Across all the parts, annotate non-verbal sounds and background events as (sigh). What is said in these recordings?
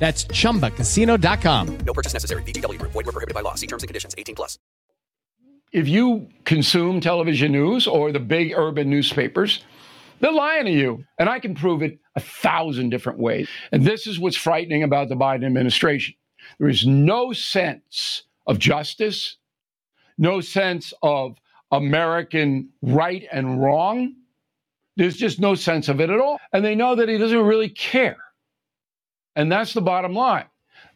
That's chumbacasino.com. No purchase necessary. VGW Group. Void were prohibited by law. See terms and conditions. 18 plus. if you consume television news or the big urban newspapers, they're lying to you. And I can prove it a thousand different ways. And this is what's frightening about the Biden administration. There is no sense of justice, no sense of American right and wrong. There's just no sense of it at all. And they know that he doesn't really care. And that's the bottom line.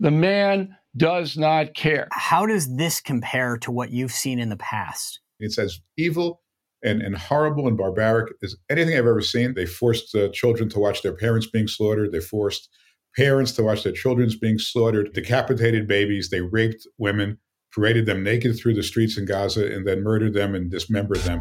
The man does not care. How does this compare to what you've seen in the past? It's as evil and, and horrible and barbaric as anything I've ever seen. They forced uh, children to watch their parents being slaughtered. They forced parents to watch their children being slaughtered, decapitated babies. They raped women, paraded them naked through the streets in Gaza, and then murdered them and dismembered them.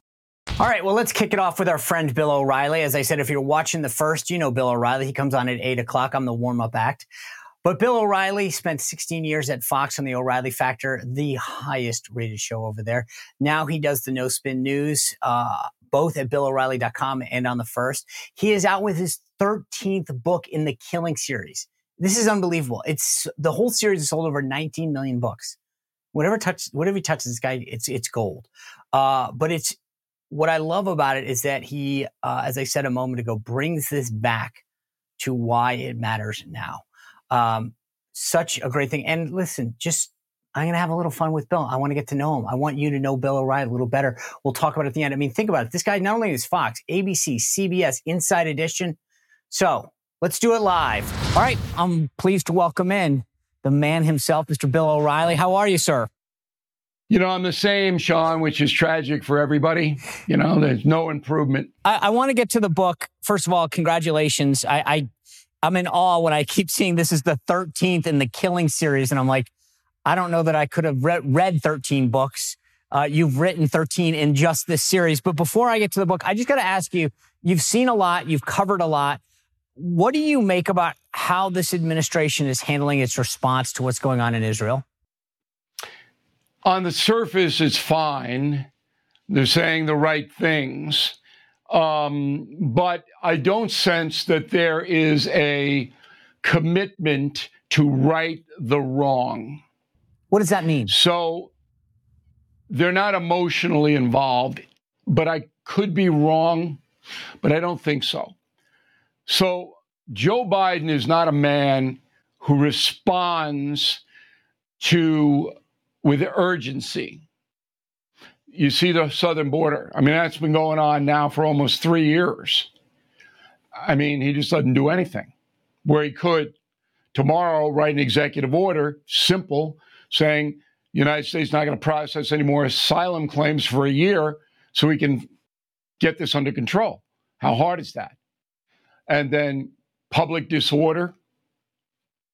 All right, well, let's kick it off with our friend Bill O'Reilly. As I said, if you're watching the first, you know Bill O'Reilly. He comes on at 8 o'clock. I'm the warm up act. But Bill O'Reilly spent 16 years at Fox on the O'Reilly Factor, the highest rated show over there. Now he does the No Spin News, uh, both at BillO'Reilly.com and on the first. He is out with his 13th book in the Killing series. This is unbelievable. It's the whole series has sold over 19 million books. Whatever touch, whatever he touches, this guy, it's it's gold. Uh, but it's what I love about it is that he, uh, as I said a moment ago, brings this back to why it matters now. Um, such a great thing. And listen, just I'm going to have a little fun with Bill. I want to get to know him. I want you to know Bill O'Reilly a little better. We'll talk about it at the end. I mean, think about it. This guy not only is Fox, ABC, CBS, Inside Edition. So let's do it live. All right. I'm pleased to welcome in the man himself, Mr. Bill O'Reilly. How are you, sir? You know, I'm the same, Sean, which is tragic for everybody. You know, there's no improvement. I, I want to get to the book. First of all, congratulations. I, I I'm in awe when I keep seeing this is the 13th in the Killing series, and I'm like, I don't know that I could have read, read 13 books. Uh, you've written 13 in just this series. But before I get to the book, I just got to ask you: You've seen a lot, you've covered a lot. What do you make about how this administration is handling its response to what's going on in Israel? On the surface, it's fine. They're saying the right things. Um, but I don't sense that there is a commitment to right the wrong. What does that mean? So they're not emotionally involved, but I could be wrong, but I don't think so. So Joe Biden is not a man who responds to with urgency. You see the southern border. I mean, that's been going on now for almost three years. I mean, he just doesn't do anything. Where he could tomorrow write an executive order, simple, saying the United States is not going to process any more asylum claims for a year so we can get this under control. How hard is that? And then public disorder,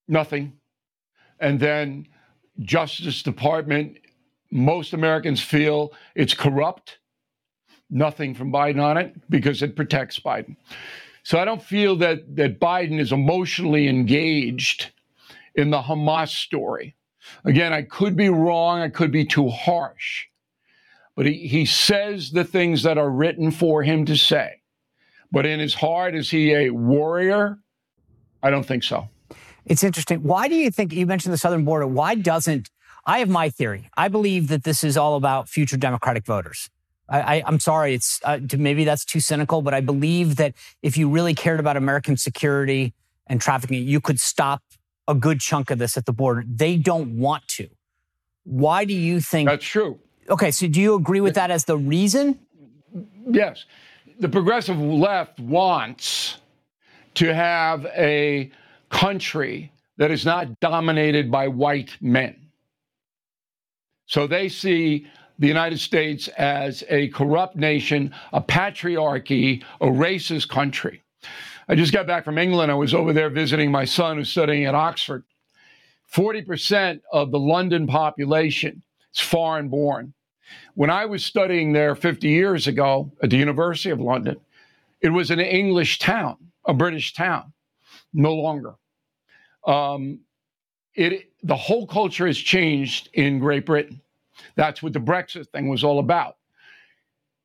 nothing. And then Justice Department, most Americans feel it's corrupt. Nothing from Biden on it because it protects Biden. So I don't feel that that Biden is emotionally engaged in the Hamas story. Again, I could be wrong, I could be too harsh. But he, he says the things that are written for him to say. But in his heart, is he a warrior? I don't think so. It's interesting. Why do you think you mentioned the southern border? Why doesn't I have my theory. I believe that this is all about future Democratic voters. I, am sorry, it's uh, maybe that's too cynical, but I believe that if you really cared about American security and trafficking, you could stop a good chunk of this at the border. They don't want to. Why do you think that's true? Okay, so do you agree with that as the reason? Yes. The progressive left wants to have a country that is not dominated by white men. So they see the United States as a corrupt nation, a patriarchy, a racist country. I just got back from England. I was over there visiting my son who's studying at Oxford. 40% of the London population is foreign born. When I was studying there 50 years ago at the University of London, it was an English town, a British town. No longer. Um, it, the whole culture has changed in Great Britain. That's what the Brexit thing was all about.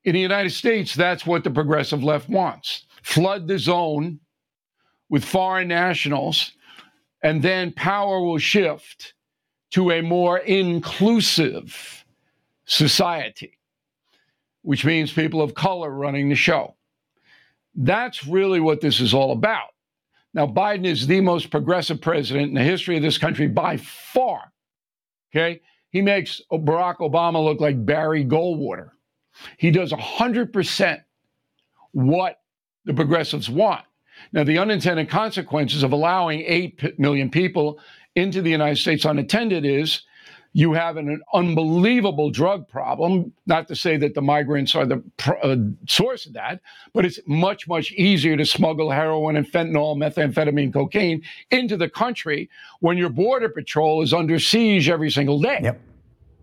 In the United States, that's what the progressive left wants flood the zone with foreign nationals, and then power will shift to a more inclusive society, which means people of color running the show. That's really what this is all about. Now, Biden is the most progressive president in the history of this country by far. Okay? He makes Barack Obama look like Barry Goldwater. He does 100% what the progressives want. Now, the unintended consequences of allowing 8 million people into the United States unattended is you have an, an unbelievable drug problem. Not to say that the migrants are the pr- uh, source of that, but it's much, much easier to smuggle heroin and fentanyl, methamphetamine, cocaine into the country when your border patrol is under siege every single day. Yep.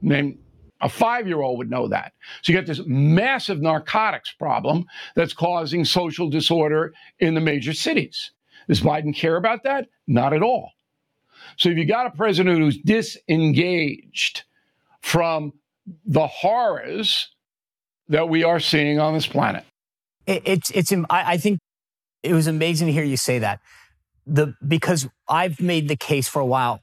And then a five year old would know that. So you get this massive narcotics problem that's causing social disorder in the major cities. Does Biden care about that? Not at all. So if you got a president who's disengaged from the horrors that we are seeing on this planet. It, it's, it's, I think it was amazing to hear you say that. The, because I've made the case for a while.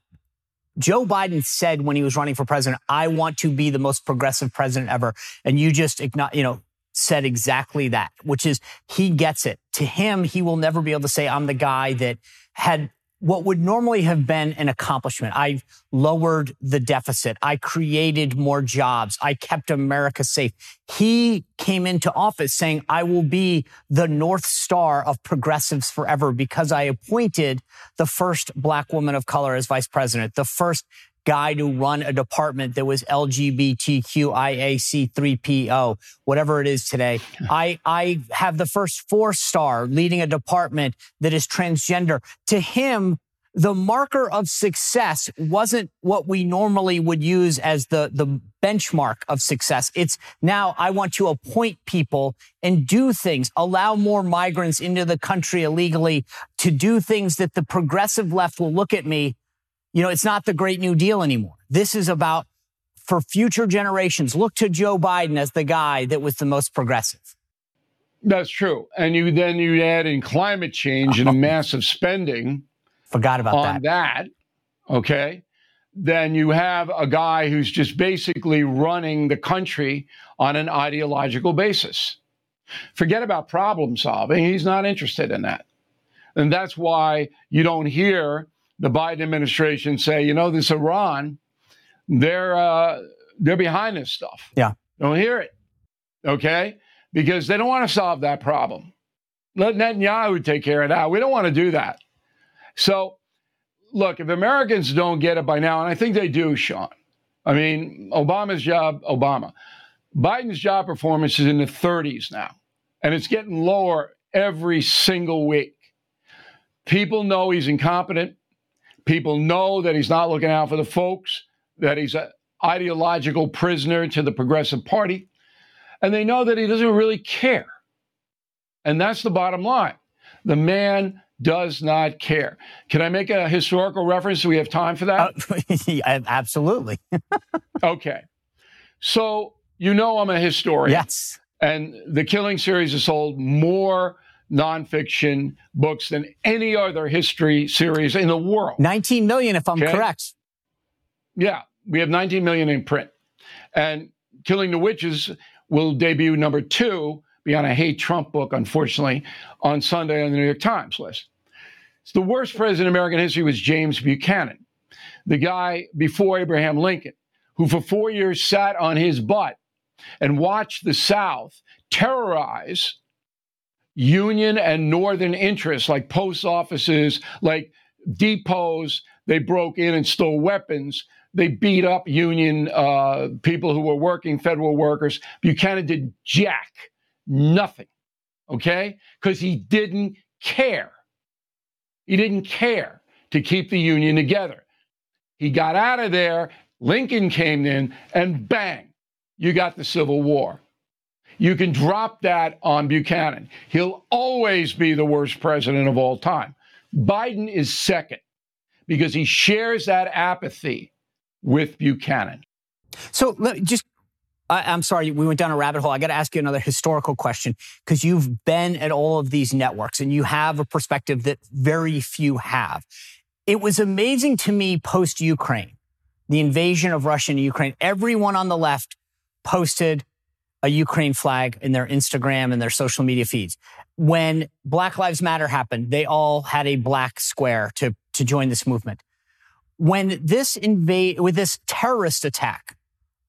Joe Biden said when he was running for president, I want to be the most progressive president ever. And you just, you know, said exactly that, which is he gets it. To him, he will never be able to say, I'm the guy that had what would normally have been an accomplishment. I lowered the deficit. I created more jobs. I kept America safe. He came into office saying, I will be the North Star of progressives forever because I appointed the first black woman of color as vice president, the first guy to run a department that was LGBTQIAC3PO, whatever it is today. I, I have the first four star leading a department that is transgender. To him, the marker of success wasn't what we normally would use as the, the benchmark of success. It's now I want to appoint people and do things, allow more migrants into the country illegally to do things that the progressive left will look at me you know, it's not the Great New Deal anymore. This is about for future generations. Look to Joe Biden as the guy that was the most progressive. That's true. And you then you add in climate change and a (laughs) massive spending. Forgot about on that. that. Okay. Then you have a guy who's just basically running the country on an ideological basis. Forget about problem solving. He's not interested in that. And that's why you don't hear the Biden administration say, you know, this Iran, they're uh, they're behind this stuff. Yeah, don't hear it, okay? Because they don't want to solve that problem. Let Netanyahu take care of that. We don't want to do that. So, look, if Americans don't get it by now, and I think they do, Sean. I mean, Obama's job, Obama, Biden's job performance is in the 30s now, and it's getting lower every single week. People know he's incompetent. People know that he's not looking out for the folks, that he's an ideological prisoner to the Progressive Party, and they know that he doesn't really care. And that's the bottom line. The man does not care. Can I make a historical reference? Do we have time for that? Uh, (laughs) absolutely. (laughs) okay. So, you know, I'm a historian. Yes. And the Killing series has sold more nonfiction books than any other history series in the world. 19 million, if I'm okay? correct. Yeah, we have 19 million in print. And Killing the Witches will debut number two, be on a hate Trump book, unfortunately, on Sunday on the New York Times list. It's the worst president in American history was James Buchanan, the guy before Abraham Lincoln, who for four years sat on his butt and watched the South terrorize Union and Northern interests like post offices, like depots. They broke in and stole weapons. They beat up Union uh, people who were working, federal workers. Buchanan did jack, nothing, okay? Because he didn't care. He didn't care to keep the Union together. He got out of there. Lincoln came in, and bang, you got the Civil War. You can drop that on Buchanan. He'll always be the worst president of all time. Biden is second because he shares that apathy with Buchanan. So let me just I, I'm sorry, we went down a rabbit hole. I got to ask you another historical question because you've been at all of these networks and you have a perspective that very few have. It was amazing to me post Ukraine, the invasion of Russia into Ukraine. Everyone on the left posted a Ukraine flag in their Instagram and their social media feeds. When Black Lives Matter happened, they all had a black square to, to join this movement. When this invade, with this terrorist attack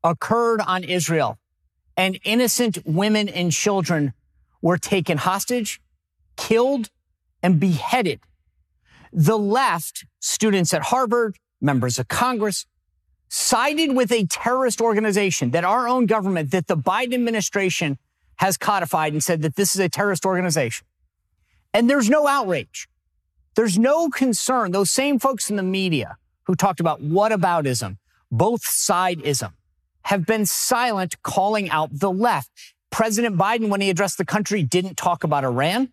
occurred on Israel and innocent women and children were taken hostage, killed, and beheaded, the left, students at Harvard, members of Congress, sided with a terrorist organization that our own government, that the Biden administration has codified and said that this is a terrorist organization. And there's no outrage. There's no concern. Those same folks in the media who talked about whataboutism, both sideism, have been silent calling out the left. President Biden, when he addressed the country, didn't talk about Iran,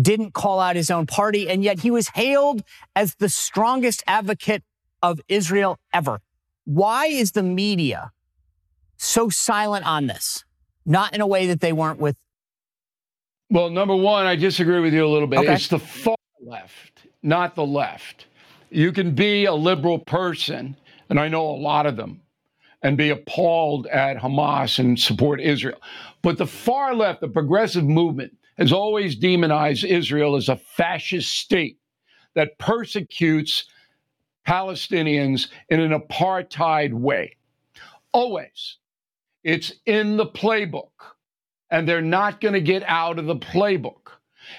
didn't call out his own party, and yet he was hailed as the strongest advocate of Israel ever. Why is the media so silent on this? Not in a way that they weren't with. Well, number one, I disagree with you a little bit. Okay. It's the far left, not the left. You can be a liberal person, and I know a lot of them, and be appalled at Hamas and support Israel. But the far left, the progressive movement, has always demonized Israel as a fascist state that persecutes Palestinians in an apartheid way. Always. It's in the playbook, and they're not going to get out of the playbook.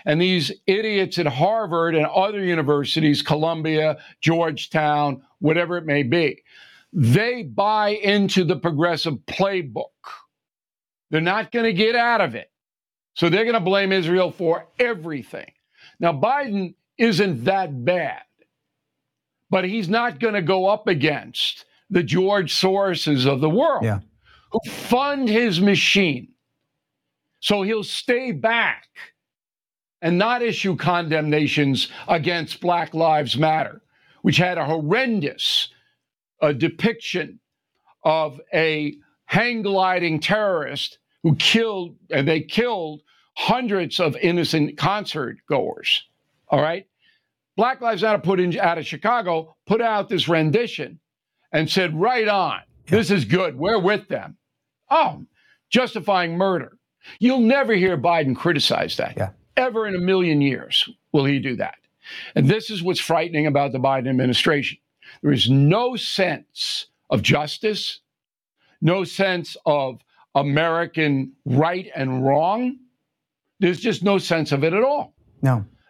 And these idiots at Harvard and other universities, Columbia, Georgetown, whatever it may be, they buy into the progressive playbook. They're not going to get out of it. So they're going to blame Israel for everything. Now, Biden isn't that bad, but he's not going to go up against the George Soroses of the world Yeah. who fund his machine. So he'll stay back and not issue condemnations against Black Lives Matter, which had a horrendous uh, depiction of a hang gliding terrorist who killed, and they killed hundreds of innocent concert goers. All right. Black Lives Matter put in out of Chicago, put out this rendition and said, right on, this is good. We're with them. Oh, justifying murder. You'll never hear Biden criticize that. Yeah. Ever in a million years will he do that. And this is what's frightening about the Biden administration. There is no sense of justice, no sense of American right and wrong. There's just no sense of it at all. No.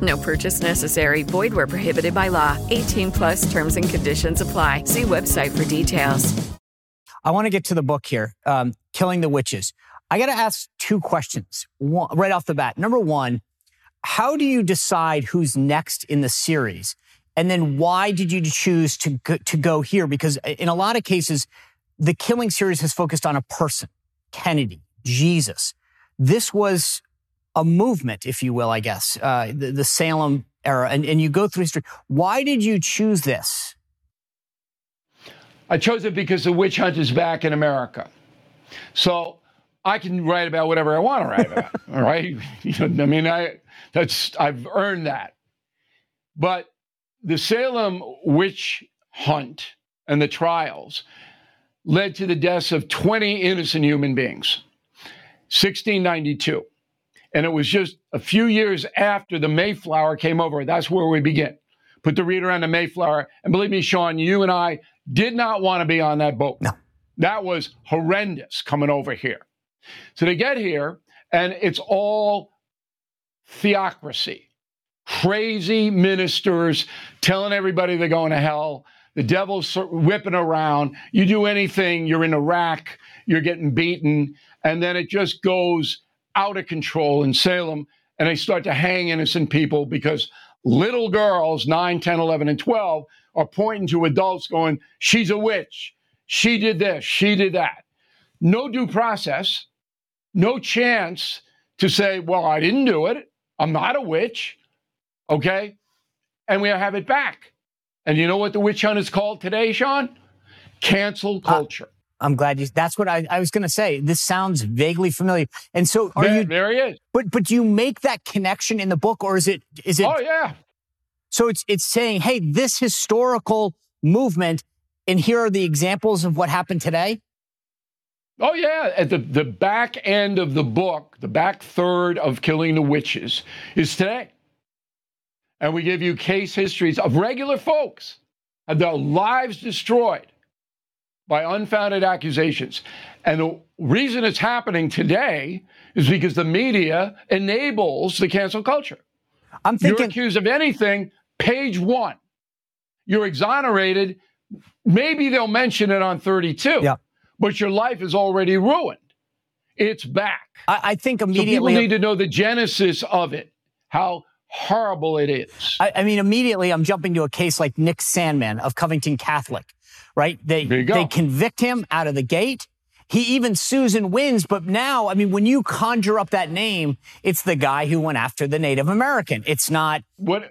No purchase necessary. Void where prohibited by law. 18 plus terms and conditions apply. See website for details. I want to get to the book here, um, Killing the Witches. I got to ask two questions one, right off the bat. Number one, how do you decide who's next in the series? And then why did you choose to go, to go here? Because in a lot of cases, the Killing series has focused on a person, Kennedy, Jesus. This was a movement, if you will, I guess, uh, the, the Salem era, and, and you go through history. Why did you choose this? I chose it because the witch hunt is back in America. So I can write about whatever I want to write about. (laughs) all right. I mean, I that's I've earned that. But the Salem witch hunt and the trials led to the deaths of 20 innocent human beings. 1692. And it was just a few years after the Mayflower came over. That's where we begin. Put the reader on the Mayflower. And believe me, Sean, you and I did not want to be on that boat. No. That was horrendous coming over here. So they get here, and it's all theocracy. Crazy ministers telling everybody they're going to hell. The devil's whipping around. You do anything, you're in Iraq, you're getting beaten. And then it just goes out of control in Salem. And they start to hang innocent people because little girls, 9, 10, 11, and 12, are pointing to adults going, She's a witch. She did this. She did that. No due process, no chance to say, Well, I didn't do it. I'm not a witch. Okay. And we have it back. And you know what the witch hunt is called today, Sean? Cancel culture. Uh, I'm glad you. That's what I, I was going to say. This sounds vaguely familiar. And so, are there, you? There he is. But but do you make that connection in the book, or is it is it? Oh yeah. So it's it's saying, hey, this historical movement, and here are the examples of what happened today. Oh yeah, at the the back end of the book, the back third of Killing the Witches is today, and we give you case histories of regular folks, and their lives destroyed by unfounded accusations. And the reason it's happening today is because the media enables the cancel culture. I'm thinking you're accused of anything, page one. You're exonerated. Maybe they'll mention it on 32. Yeah. But your life is already ruined. It's back. I, I think immediately. So people need to know the genesis of it, how horrible it is. I, I mean, immediately I'm jumping to a case like Nick Sandmann of Covington Catholic right? They they convict him out of the gate. He even sues and wins, but now, I mean, when you conjure up that name, it's the guy who went after the Native American. It's not. What?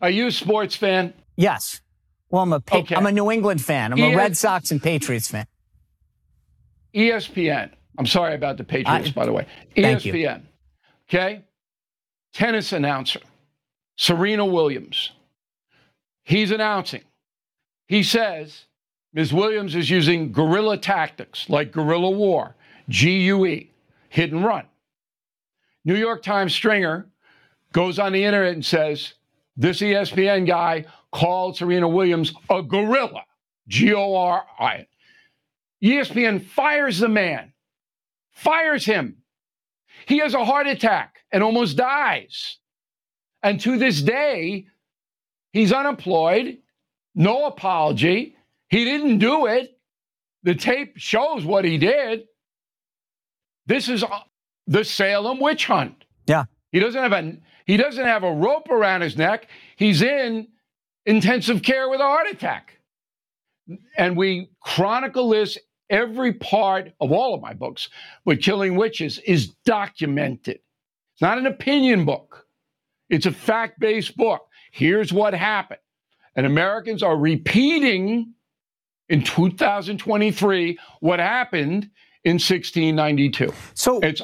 Are you a sports fan? Yes. Well, I'm a okay. I'm a New England fan. I'm a Red Sox and Patriots fan. ESPN. I'm sorry about the Patriots, I, by the way. ESPN. Okay. Tennis announcer, Serena Williams. He's announcing he says Ms. Williams is using guerrilla tactics like guerrilla war, GUE, hit and run. New York Times stringer goes on the internet and says this ESPN guy called Serena Williams a gorilla, G O R I. ESPN fires the man, fires him. He has a heart attack and almost dies. And to this day, he's unemployed no apology. He didn't do it. The tape shows what he did. This is uh, the Salem witch hunt. Yeah. He doesn't have a he doesn't have a rope around his neck. He's in intensive care with a heart attack. And we chronicle this every part of all of my books, but Killing Witches is documented. It's not an opinion book. It's a fact-based book. Here's what happened. And Americans are repeating in 2023 what happened in 1692. So it's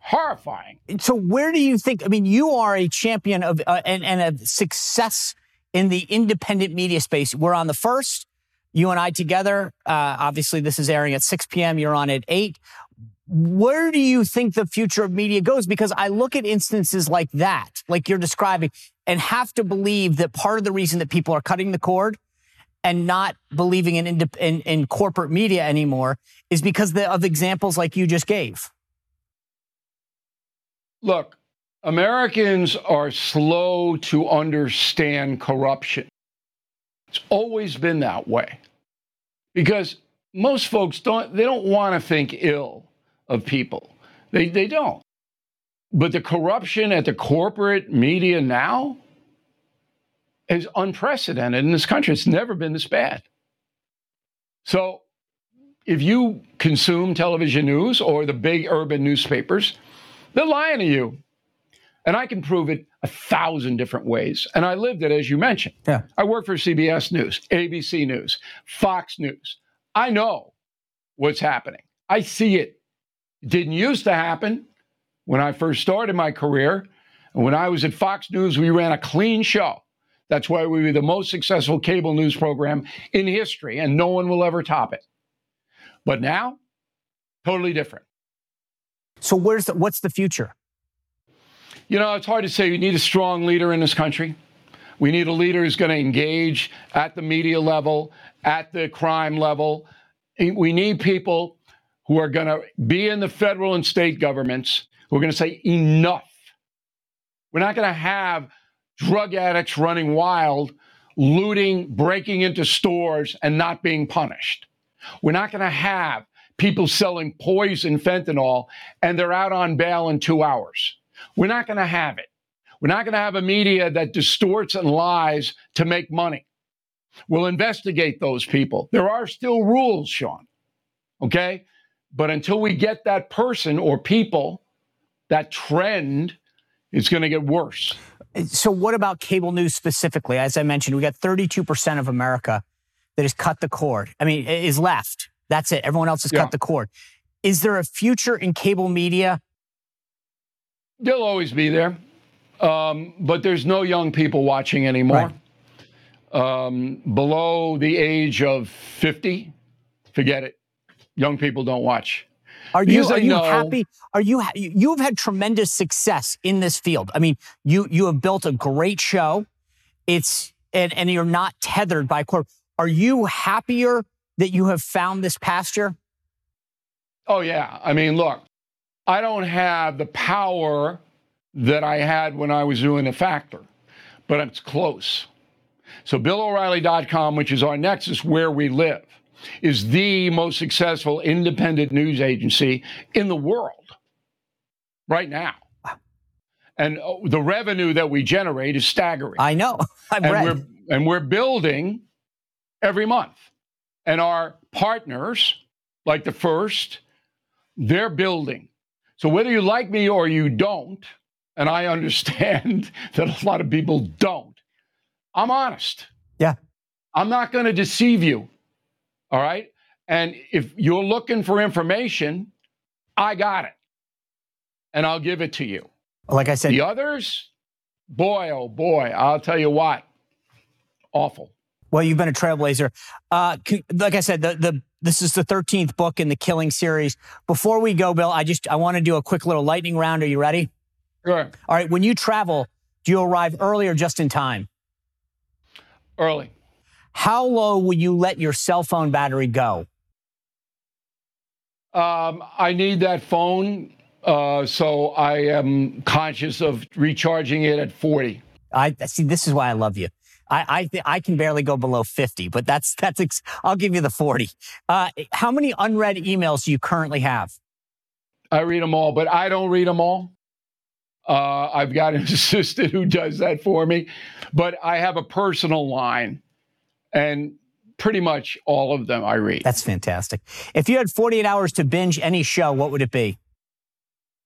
horrifying. So where do you think? I mean, you are a champion of uh, and, and a success in the independent media space. We're on the first. You and I together. Uh, obviously, this is airing at 6 p.m. You're on at 8. Where do you think the future of media goes? Because I look at instances like that, like you're describing, and have to believe that part of the reason that people are cutting the cord and not believing in, in, in corporate media anymore is because the, of examples like you just gave. Look, Americans are slow to understand corruption. It's always been that way. Because most folks don't they don't want to think ill of people. They they don't. But the corruption at the corporate media now is unprecedented in this country. It's never been this bad. So if you consume television news or the big urban newspapers, they're lying to you. And I can prove it a thousand different ways. And I lived it, as you mentioned. Yeah. I work for CBS News, ABC News, Fox News. I know what's happening. I see it. It didn't used to happen when I first started my career. And when I was at Fox News, we ran a clean show. That's why we were the most successful cable news program in history, and no one will ever top it. But now, totally different. So where's the, what's the future? You know, it's hard to say. We need a strong leader in this country. We need a leader who's going to engage at the media level, at the crime level. We need people who are going to be in the federal and state governments who are going to say, enough. We're not going to have drug addicts running wild, looting, breaking into stores, and not being punished. We're not going to have people selling poison fentanyl and they're out on bail in two hours. We're not going to have it. We're not going to have a media that distorts and lies to make money. We'll investigate those people. There are still rules, Sean. Okay? But until we get that person or people, that trend, is going to get worse. So, what about cable news specifically? As I mentioned, we got 32% of America that has cut the cord. I mean, is left. That's it. Everyone else has Yeah. cut the cord. Is there a future in cable media? They'll always be there. Um, but there's no young people watching anymore. Um, below the age of 50, forget it. Young people don't watch. Are you are you happy? Are you you have had tremendous success in this field. I mean, you you have built a great show. It's and and you're not tethered by cord. Are you happier that you have found this pasture? Oh, yeah. I mean, look, I don't have the power that I had when I was doing the factor, but it's close. So, BillO'Reilly.com, which is our nexus where we live, is the most successful independent news agency in the world right now. And uh, the revenue that we generate is staggering I know. (laughs) I've and read. we're and we're building every month. And our partners, like the first, they're building. So whether you like me or you don't, and I (laughs) understand (laughs) that a lot of people don't, I'm honest. Yeah. I'm not going to deceive you. All right. And if you're looking for information, I got it. And I'll give it to you. Like I said, The others, boy, oh boy, I'll tell you what, awful. Well, you've been a trailblazer. Uh, like I said, the, the this is the thirteenth book in the Killing series. Before we go, Bill, I just I want to do a quick little lightning round. Are you ready? Sure. All right. When you travel, do you arrive early or just in time? Early. How low will you let your cell phone battery go? Um, I need that phone, uh, so I am conscious of recharging it at 40. I see. This is why I love you. I I, th- I can barely go below fifty, but that's that's. Ex- I'll give you the forty. Uh, how many unread emails do you currently have? I read them all, but I don't read them all. Uh, I've got an (laughs) assistant who does that for me, but I have a personal line, and pretty much all of them I read. That's fantastic. If you had forty eight hours to binge any show, what would it be?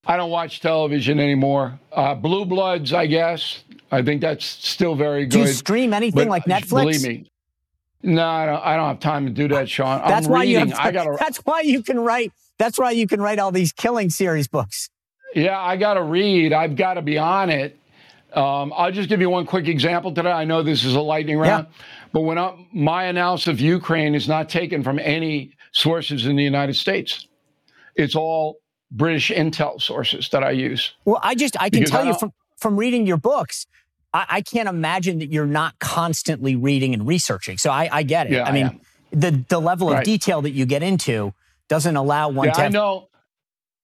I don't watch television anymore. Uh, Blue Bloods, I guess. I think that's still very good. Do you stream anything like Netflix? Believe me. No, I don't, I don't have time to do that, Sean. That's I'm why reading. you. Have, I gotta. (laughs) That's why you can write. That's why you can write all these killing series books. Yeah, I got to read. I've got to be on it. Um, I'll just give you one quick example today. I know this is a lightning round, but when I, my analysis of Ukraine is not taken from any sources in the United States, it's all British intel sources that I use. Well, I just I can Because tell I you from from reading your books, I, I can't imagine that you're not constantly reading and researching. So I, I get it. Yeah, I mean, am. the the level of Right. detail that you get into doesn't allow one Yeah, to. I know.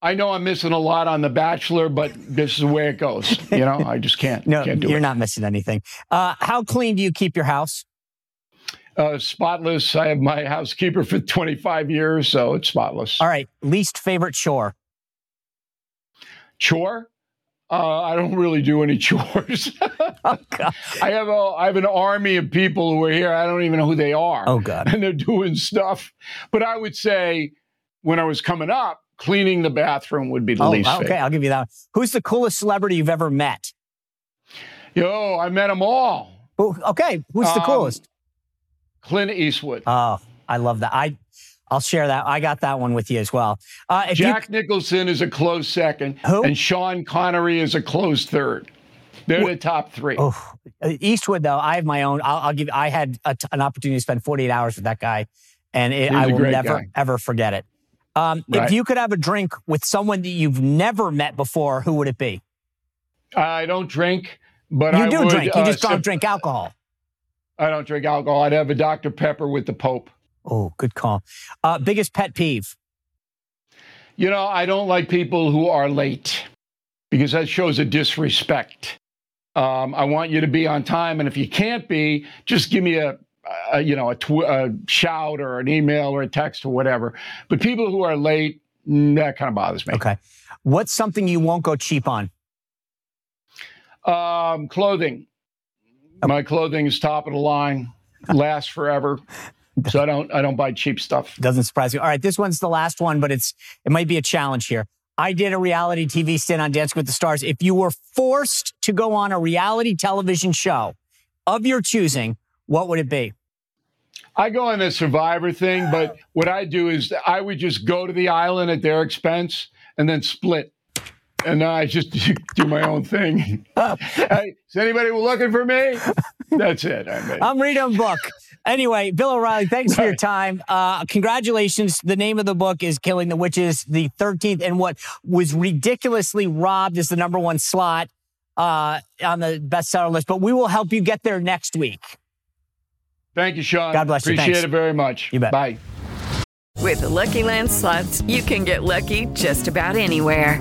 I know I'm missing a lot on The Bachelor, but this is the way it goes. You know, (laughs) I just can't. No, can't you're it. not missing anything. Uh, how clean do you keep your house? Uh, spotless. I have my housekeeper for 25 years, so it's spotless. All right, least favorite chore. Chore. Uh, I don't really do any (laughs) chores. oh God! I have a I have an army of people who are here. I don't even know who they are. Oh God! And they're doing stuff. But I would say when I was coming up, cleaning the bathroom would be the oh, least. Okay, favorite. I'll give you that. Who's the coolest celebrity you've ever met? Yo, I met them all. okay, who's the Um, coolest? Clint Eastwood. Oh, I love that. I I'll share that. I got that one with you as well. Uh, if Jack you, Nicholson is a close second, Who? and Sean Connery is a close third. They're the top three. oh, Eastwood though, I have my own. I'll, I'll give. I had a t- an opportunity to spend 48 hours with that guy, and it, I will never guy. ever forget it. Um, Right. If you could have a drink with someone that you've never met before, who would it be? I don't drink, but you I do would, drink. You uh, just don't drink alcohol. I don't drink alcohol. I'd have a Dr. Pepper with the Pope. Oh, good call. Uh, biggest pet peeve. You know, I don't like people who are late because that shows a disrespect. Um, I want you to be on time, and if you can't be, just give me a, a you know a, tw- a shout or an email or a text or whatever. But people who are late, mm, that kind of bothers me. Okay. What's something you won't go cheap on? Um, clothing. My clothing is top of the line, lasts forever. So I don't I don't buy cheap stuff. Doesn't surprise you. All right, this one's the last one, but it's it might be a challenge here. I did a reality TV stint on Dancing with the Stars. If you were forced to go on a reality television show of your choosing, what would it be? I go on the survivor thing, but what I do is I would just go to the island at their expense and then split. And then I just (laughs) do my own thing. (laughs) hey, is anybody looking for me? That's it. I mean, I'm reading a book. Anyway, Bill O'Reilly, thanks for your time. Uh, congratulations. The name of the book is Killing the Witches, the 13th, and what was ridiculously robbed is the number one slot uh, on the bestseller list. But we will help you get there next week. thank you, Sean. God bless you. Appreciate Thanks. it very much. You bet. Bye. With the Lucky Land slots, you can get lucky just about anywhere.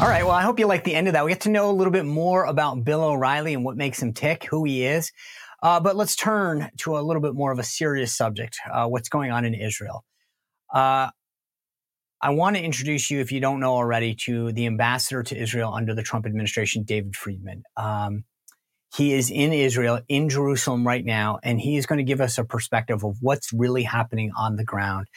All right. Well, I hope you like the end of that. We get to know a little bit more about Bill O'Reilly and what makes him tick, who he is. Uh, but let's turn to a little bit more of a serious subject uh, what's going on in Israel. Uh, I want to introduce you, if you don't know already, to the ambassador to Israel under the Trump administration, David Friedman. Um, he is in Israel, in Jerusalem right now, and he is going to give us a perspective of what's really happening on the ground.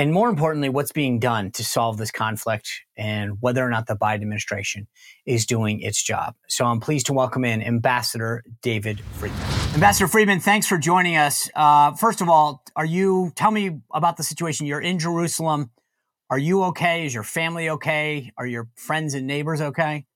And more importantly, what's being done to solve this conflict and whether or not the Biden administration is doing its job. So I'm pleased to welcome in Ambassador David Friedman. Ambassador Friedman, thanks for joining us. Uh, first of all, are you, tell me about the situation. You're in Jerusalem. Are you okay? Is your family okay? Are your friends and neighbors okay?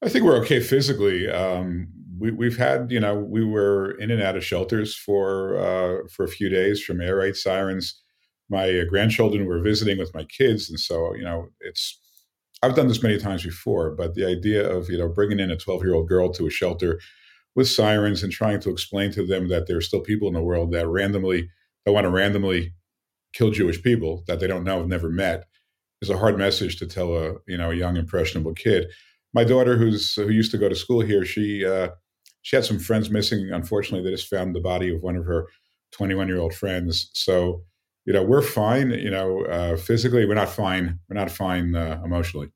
I think we're okay physically. Um, we, we've had, you know, we were in and out of shelters for uh, for a few days from air raid sirens. My uh, grandchildren were visiting with my kids, and so you know, it's. I've done this many times before, but the idea of you know bringing in a 12 year old girl to a shelter with sirens and trying to explain to them that there are still people in the world that randomly that want to randomly kill Jewish people that they don't know, have never met, is a hard message to tell a you know a young impressionable kid my daughter, who's who used to go to school here, she uh, she had some friends missing. Unfortunately, they just found the body of one of her 21 year old friends. So, you know, we're fine. You know, uh, physically, we're not fine. We're not fine uh, emotionally.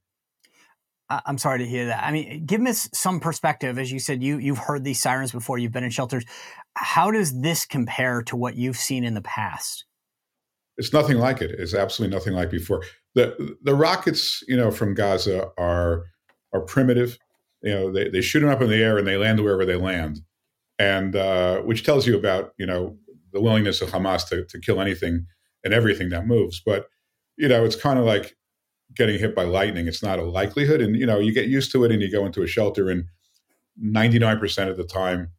I'm sorry to hear that. I mean, give us some perspective. As you said, you you've heard these sirens before. You've been in shelters. How does this compare to what you've seen in the past? It's nothing like it. It's absolutely nothing like before. the The rockets, you know, from Gaza are are primitive. You know, they, they shoot them up in the air and they land wherever they land, and uh, which tells you about you know the willingness of Hamas to, to kill anything and everything that moves. But you know, it's kind of like getting hit by lightning. It's not a likelihood, and you know, you get used to it, and you go into a shelter, and ninety nine percent of the time,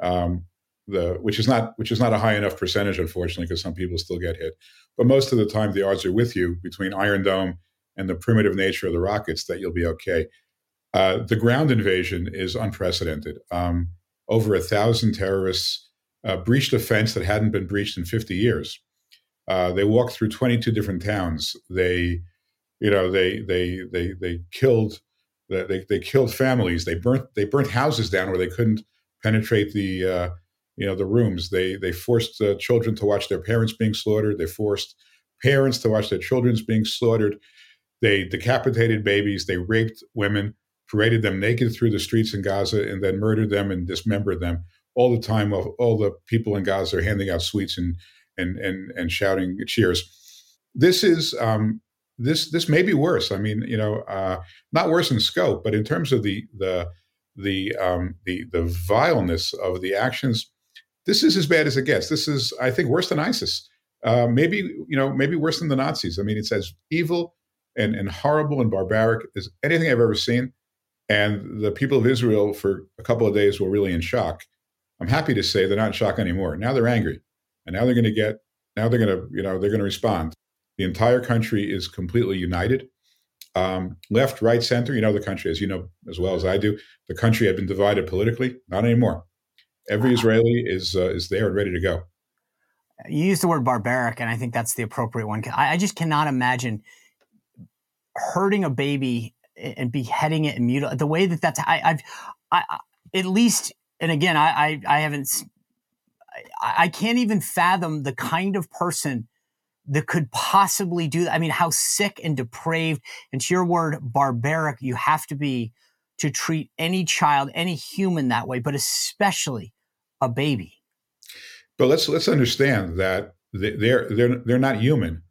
um, the which is not which is not a high enough percentage, unfortunately, because some people still get hit. But most of the time, the odds are with you between Iron Dome and the primitive nature of the rockets that you'll be okay. Uh, the ground invasion is unprecedented. Um, over a thousand terrorists uh, breached a fence that hadn't been breached in 50 years. Uh, they walked through 22 different towns. They, you know, they they they they killed they they killed families. They burnt they burnt houses down where they couldn't penetrate the uh, you know the rooms. They they forced uh, children to watch their parents being slaughtered. They forced parents to watch their children's being slaughtered. They decapitated babies. They raped women, paraded them naked through the streets in Gaza, and then murdered them and dismembered them. All the time, all the people in Gaza are handing out sweets and and and and shouting cheers. This is um, this this may be worse. I mean, you know, uh, not worse in scope, but in terms of the the the um, the the vileness of the actions, this is as bad as it gets. This is, I think, worse than ISIS. Uh, maybe you know, maybe worse than the Nazis. I mean, it's as evil and and horrible and barbaric as anything I've ever seen. And the people of Israel, for a couple of days, were really in shock. I'm happy to say they're not in shock anymore. Now they're angry, and now they're going to get. Now they're going to, you know, they're going to respond. The entire country is completely united. Um, left, right, center. You know the country, as you know as well as I do. The country had been divided politically. Not anymore. Every Israeli is uh, is there and ready to go. You used the word barbaric, and I think that's the appropriate one. I, I just cannot imagine hurting a baby and beheading it and mutilate the way that that's. I, I've, I, I, at least, and again, I, I, I haven't. I, can't even fathom the kind of person that could possibly do that. I mean, how sick and depraved, and to your word, barbaric you have to be to treat any child, any human that way, but especially a baby. But let's let's understand that they're they're they're not human,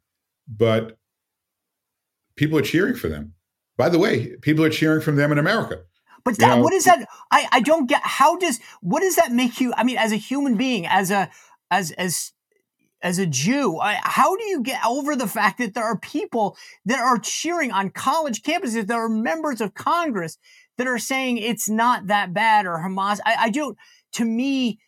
but people are cheering for them. By the way, people are cheering for them in America. But that, know, what is that? I, I don't get. How does what does that make you? I mean, as a human being, as a as as as a Jew, I, how do you get over the fact that there are people that are cheering on college campuses, that are members of Congress that are saying it's not that bad or Hamas? I, I don't, to me,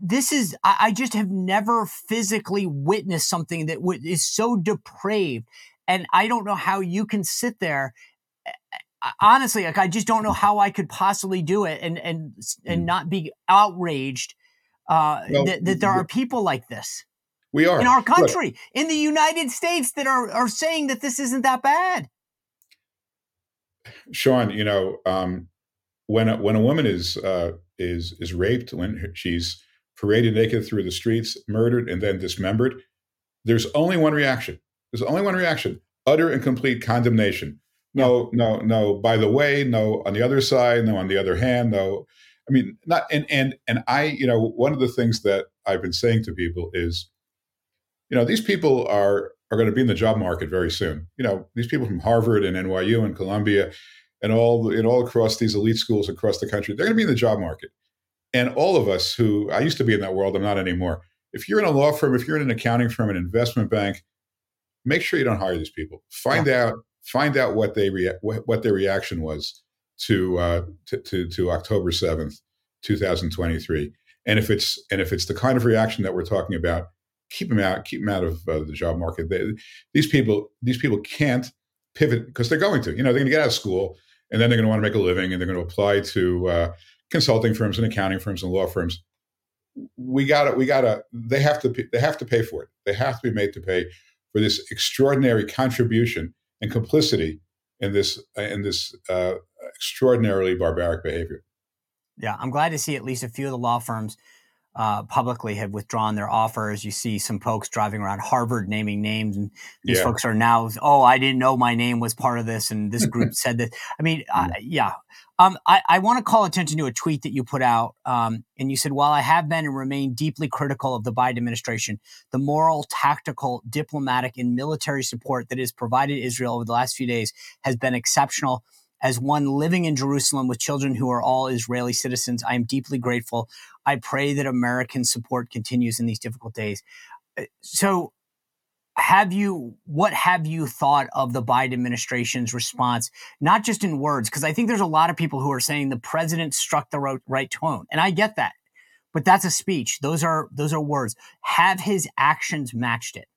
this is, I, I, just have never physically witnessed something that w- is so depraved. And I don't know how you can sit there. Honestly, like I just don't know how I could possibly do it and and and mm. not be outraged uh, well, that, that there are people like this. We are in our country, Look, in the United States, that are are saying that this isn't that bad. Sean, you know, um, when a, when a woman is uh, is is raped, when she's paraded naked through the streets, murdered, and then dismembered, there's only one reaction. There's only one reaction: utter and complete condemnation. No, no, no. By the way, no. On the other side, no. On the other hand, no. I mean, not and and and I, you know, one of the things that I've been saying to people is you know, these people are are going to be in the job market very soon. You know, these people from Harvard and NYU and Columbia and all and all across these elite schools across the country, they're going to be in the job market. And all of us who I used to be in that world, I'm not anymore. If you're in a law firm, if you're in an accounting firm, an investment bank, make sure you don't hire these people. Find yeah. out find out what they rea- what their reaction was to, uh, to, to to October seventh, two thousand twenty three. And if it's and if it's the kind of reaction that we're talking about, keep them out, keep them out of uh, the job market. They, these people, these people can't pivot because they're going to. You know, they're going to get out of school and then they're going to want to make a living and they're going to apply to uh, consulting firms and accounting firms and law firms. We got to, we got to. They have to, they have to pay for it. They have to be made to pay for this extraordinary contribution and complicity in this in this uh, extraordinarily barbaric behavior. Yeah, I'm glad to see at least a few of the law firms uh, publicly have withdrawn their offers. You see some folks driving around Harvard naming names, and these yeah. folks are now, oh, I didn't know my name was part of this, and this group (laughs) said that. I mean, yeah. Uh, yeah. Um, I, I want to call attention to a tweet that you put out, um, and you said, "While I have been and remain deeply critical of the Biden administration, the moral, tactical, diplomatic, and military support that has provided Israel over the last few days has been exceptional." As one living in Jerusalem with children who are all Israeli citizens, I am deeply grateful. I pray that American support continues in these difficult days. Uh, so, have you what have you thought of the Biden administration's response not just in words because I think there's a lot of people who are saying the president struck the right, right tone and I get that but that's a speech those are those are words have his actions matched it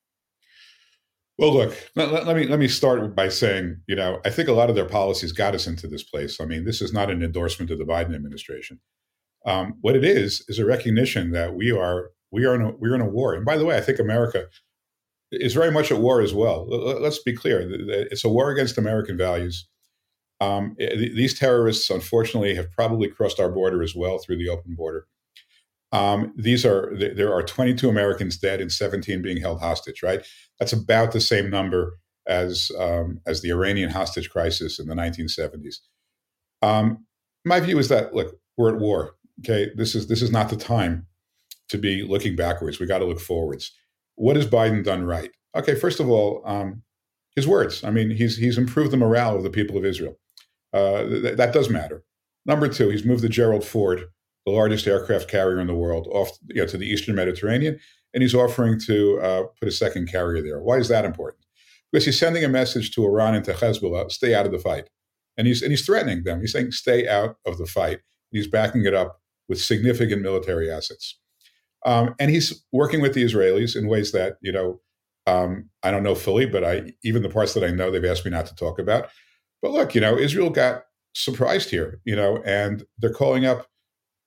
well, look, let, let, me let me start by saying, you know, I think a lot of their policies got us into this place. I mean, this is not an endorsement of the Biden administration. Um, what it is is a recognition that we are we are in a, we're in a war. And by the way, I think America is very much at war as well. Let's be clear: it's a war against American values. Um, these terrorists, unfortunately, have probably crossed our border as well through the open border. Um, these are there are 22 Americans dead and 17 being held hostage. Right, that's about the same number as um, as the Iranian hostage crisis in the 1970s. Um, my view is that look, we're at war. Okay, this is this is not the time to be looking backwards. We got to look forwards. What has Biden done right? Okay, first of all, um, his words. I mean, he's he's improved the morale of the people of Israel. Uh, th- that does matter. Number two, he's moved the Gerald Ford, the largest aircraft carrier in the world, off you know, to the Eastern Mediterranean, and he's offering to uh, put a second carrier there. Why is that important? Because he's sending a message to Iran and to Hezbollah: stay out of the fight, and he's and he's threatening them. He's saying, stay out of the fight. He's backing it up with significant military assets. Um, and he's working with the Israelis in ways that, you know, um, I don't know fully, but I even the parts that I know, they've asked me not to talk about. But look, you know, Israel got surprised here, you know, and they're calling up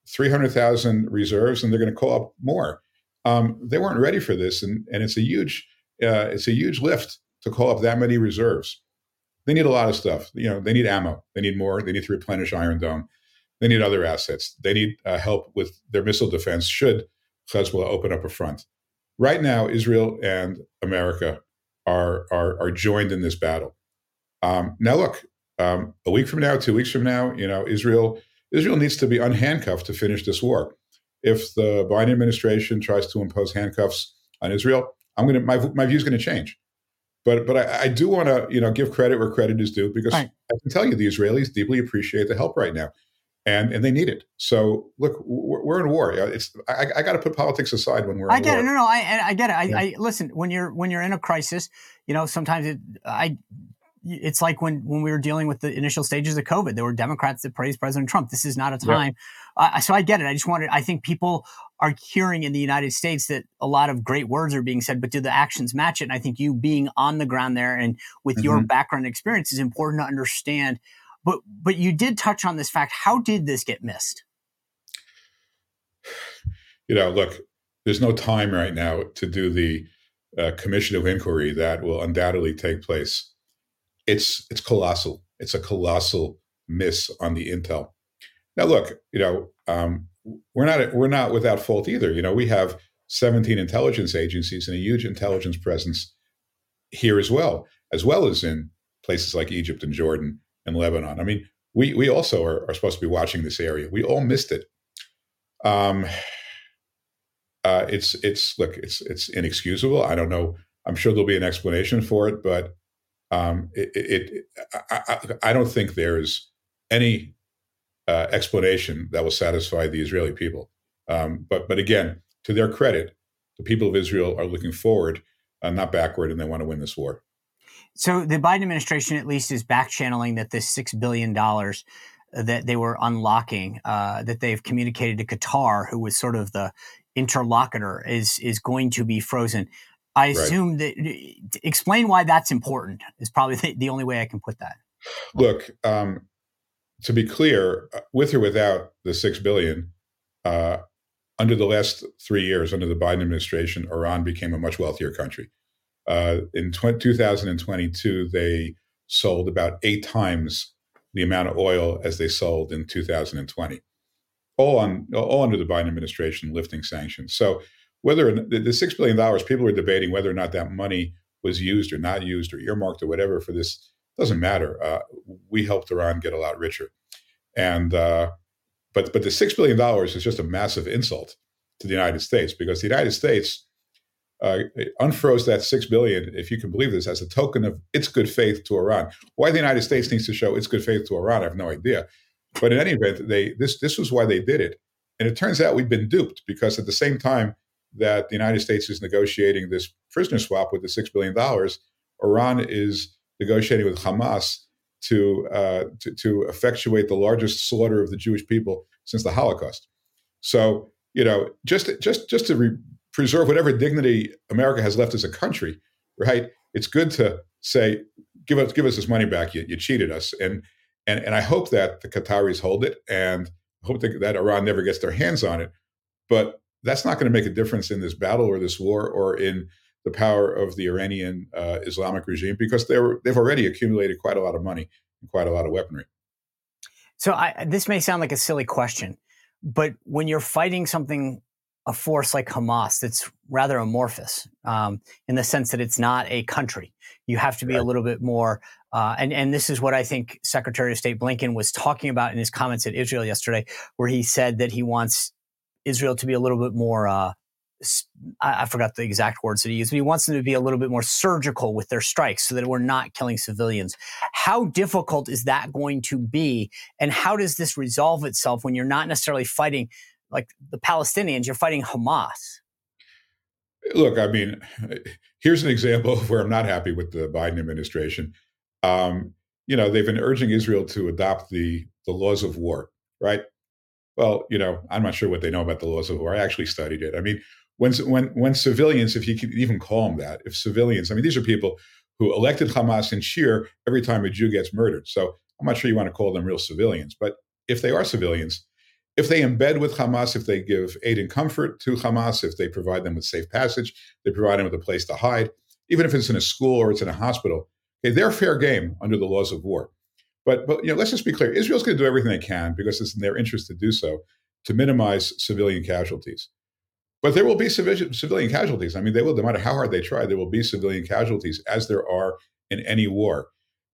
300,000 reserves and they're going to call up more. Um, they weren't ready for this. And, and it's a huge, uh, it's a huge lift to call up that many reserves. They need a lot of stuff. You know, they need ammo. They need more. They need to replenish Iron Dome. They need other assets. They need uh, help with their missile defense should Hezbollah open up a front. Right now, Israel and America are are, are joined in this battle. Um, now, look, um, a week from now, two weeks from now, you know, Israel Israel needs to be unhandcuffed to finish this war. If the Biden administration tries to impose handcuffs on Israel, I'm gonna my my view is going to change. But but I, I do want to you know give credit where credit is due because right. I can tell you the Israelis deeply appreciate the help right now and and they need it. So look, we're, we're in war. It's I, I got to put politics aside when we're. I get war. it. No, no, I I get it. I, yeah. I, listen when you're when you're in a crisis. You know, sometimes it I. It's like when when we were dealing with the initial stages of COVID, there were Democrats that praised President Trump. This is not a time. Yeah. Uh, so I get it. I just wanted. I think people are hearing in the United States that a lot of great words are being said, but do the actions match it? And I think you being on the ground there and with mm-hmm. your background experience is important to understand but but you did touch on this fact. How did this get missed? You know, look, there's no time right now to do the uh, commission of inquiry that will undoubtedly take place. It's it's colossal. It's a colossal miss on the intel. Now, look, you know, um, we're not we're not without fault either. You know, we have 17 intelligence agencies and a huge intelligence presence here as well, as well as in places like Egypt and Jordan and Lebanon. I mean, we we also are, are supposed to be watching this area. We all missed it. Um, uh, it's it's look, it's it's inexcusable. I don't know. I'm sure there'll be an explanation for it, but um, it, it, I, I, don't think there's any uh, explanation that will satisfy the Israeli people. Um, but but again, to their credit, the people of Israel are looking forward, uh, not backward, and they want to win this war. So the Biden administration, at least, is back channeling that this six billion dollars that they were unlocking, uh, that they've communicated to Qatar, who was sort of the interlocutor, is is going to be frozen. I assume right. that explain why that's important is probably the, the, only way I can put that. Look, um, to be clear, uh, with or without the six billion, uh, under the last three years, under the Biden administration, Iran became a much wealthier country. Uh, in 2022, they sold about eight times the amount of oil as they sold in 2020, all on all under the Biden administration lifting sanctions. So whether the, six billion dollars, people are debating whether or not that money was used or not used or earmarked or whatever for this doesn't matter. Uh, we helped Iran get a lot richer, and uh, but but the six billion dollars is just a massive insult to the United States because the United States uh, unfroze that six billion, if you can believe this, as a token of its good faith to Iran. Why the United States needs to show its good faith to Iran, I have no idea. But in any event, they this this was why they did it, and it turns out we've been duped because at the same time that the United States is negotiating this prisoner swap with the six billion dollars, Iran is negotiating with Hamas to, uh, to to effectuate the largest slaughter of the Jewish people since the Holocaust. So you know, just just just to re- preserve whatever dignity America has left as a country, right? It's good to say, give us give us this money back. You, you cheated us, and and and I hope that the Qataris hold it and hope that, that Iran never gets their hands on it. But that's not going to make a difference in this battle or this war or in the power of the Iranian uh, Islamic regime because they're, they've already accumulated quite a lot of money and quite a lot of weaponry. So I, this may sound like a silly question, but when you're fighting something, a force like Hamas, that's rather amorphous um, in the sense that it's not a country. You have to be right. a little bit more, uh, and and this is what I think Secretary of State Blinken was talking about in his comments at Israel yesterday, where he said that he wants Israel to be a little bit more uh, I, forgot the exact words that he used, but he wants them to be a little bit more surgical with their strikes so that we're not killing civilians. How difficult is that going to be? And how does this resolve itself when you're not necessarily fighting like the Palestinians, you're fighting Hamas? Look, I mean, here's an example of where I'm not happy with the Biden administration. Um, you know, they've been urging Israel to adopt the the laws of war, right? Well, you know, I'm not sure what they know about the laws of war. I actually studied it. I mean, when when when civilians, if you can even call them that, if civilians, I mean, these are people who elected Hamas and cheer every time a Jew gets murdered. So I'm not sure you want to call them real civilians, but if they are civilians, if they embed with Hamas, if they give aid and comfort to Hamas, if they provide them with safe passage, they provide them with a place to hide, even if it's in a school or it's in a hospital, okay, they're fair game under the laws of war. But but you know, let's just be clear: Israel's going to do everything they can because it's in their interest to do so to minimize civilian casualties. But there will be civilian, casualties. I mean, they will, no matter how hard they try, there will be civilian casualties, as there are in any war.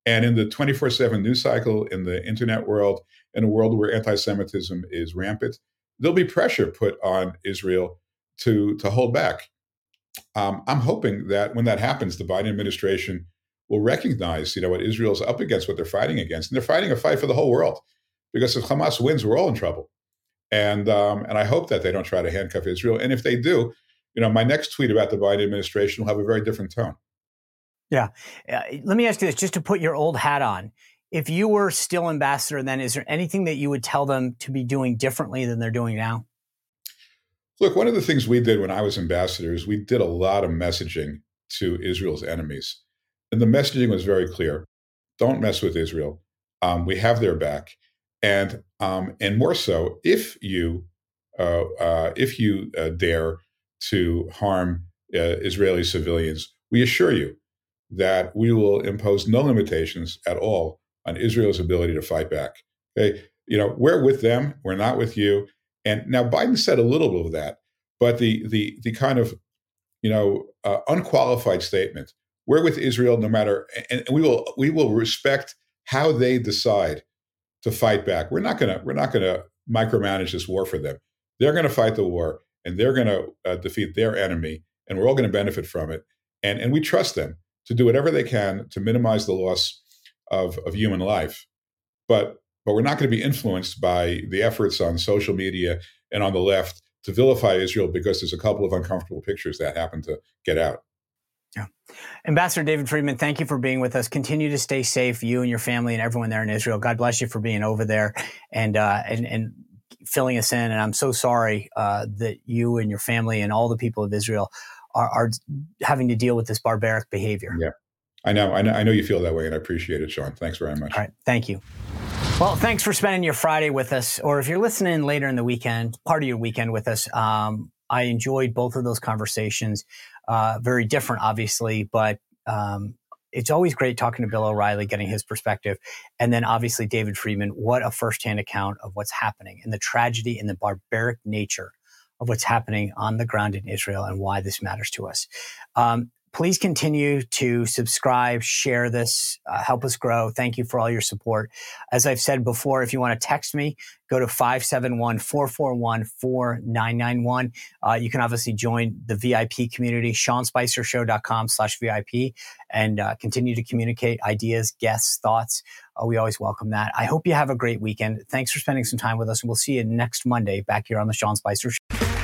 And in the 24 7 news cycle, in the internet world, in a world where anti Semitism is rampant, there'll be pressure put on Israel to, to hold back. Um, I'm hoping that when that happens, the Biden administration will recognize, you know, what Israel's up against, what they're fighting against. And they're fighting a fight for the whole world. Because if Hamas wins, we're all in trouble. And um, and I hope that they don't try to handcuff Israel. And if they do, you know, my next tweet about the Biden administration will have a very different tone. Yeah. Uh, let me ask you this, just to put your old hat on. If you were still ambassador, then is there anything that you would tell them to be doing differently than they're doing now? Look, one of the things we did when I was ambassador is we did a lot of messaging to Israel's enemies. And the messaging was very clear don't mess with Israel. Um, we have their back and um, and more so if you uh, uh, if you uh, dare to harm uh, Israeli civilians, we assure you that we will impose no limitations at all on Israel's ability to fight back. Okay, you know we're with them, we're not with you. And now Biden said a little bit of that, but the the the kind of you know uh, unqualified statement, we're with Israel no matter, and we will we will respect how they decide to fight back. We're not gonna we're not gonna micromanage this war for them. They're to fight the war and they're to uh, defeat their enemy, and we're all to benefit from it. And and we trust them to do whatever they can to minimize the loss of of human life. But but we're not going to be influenced by the efforts on social media and on the left to vilify Israel because there's a couple of uncomfortable pictures that happen to get out. Yeah. Ambassador David Friedman, thank you for being with us. Continue to stay safe, you and your family and everyone there in Israel. God bless you for being over there and uh, and and filling us in. And I'm so sorry uh, that you and your family and all the people of Israel are, are, having to deal with this barbaric behavior. Yeah, I know, I know. I know you feel that way, and I appreciate it, Sean. Thanks very much. All right, thank you. Well, thanks for spending your Friday with us, or if you're listening later in the weekend, part of your weekend with us. Um, I enjoyed both of those conversations. Uh, very different, obviously, but um, it's always great talking to Bill O'Reilly, getting his perspective. And then obviously David Friedman, what a firsthand account of what's happening and the tragedy and the barbaric nature of what's happening on the ground in Israel and why this matters to us. Um, please continue to subscribe, share this, uh, help us grow. Thank you for all your support. As I've said before, if you want to text me, go to 571 441 4991. Uh, you can obviously join the VIP community, seanspicershow.com slash VIP, and uh, continue to communicate ideas, guests, thoughts. Uh, we always welcome that. I hope you have a great weekend. Thanks for spending some time with us, and we'll see you next Monday back here on the Sean Spicer Show.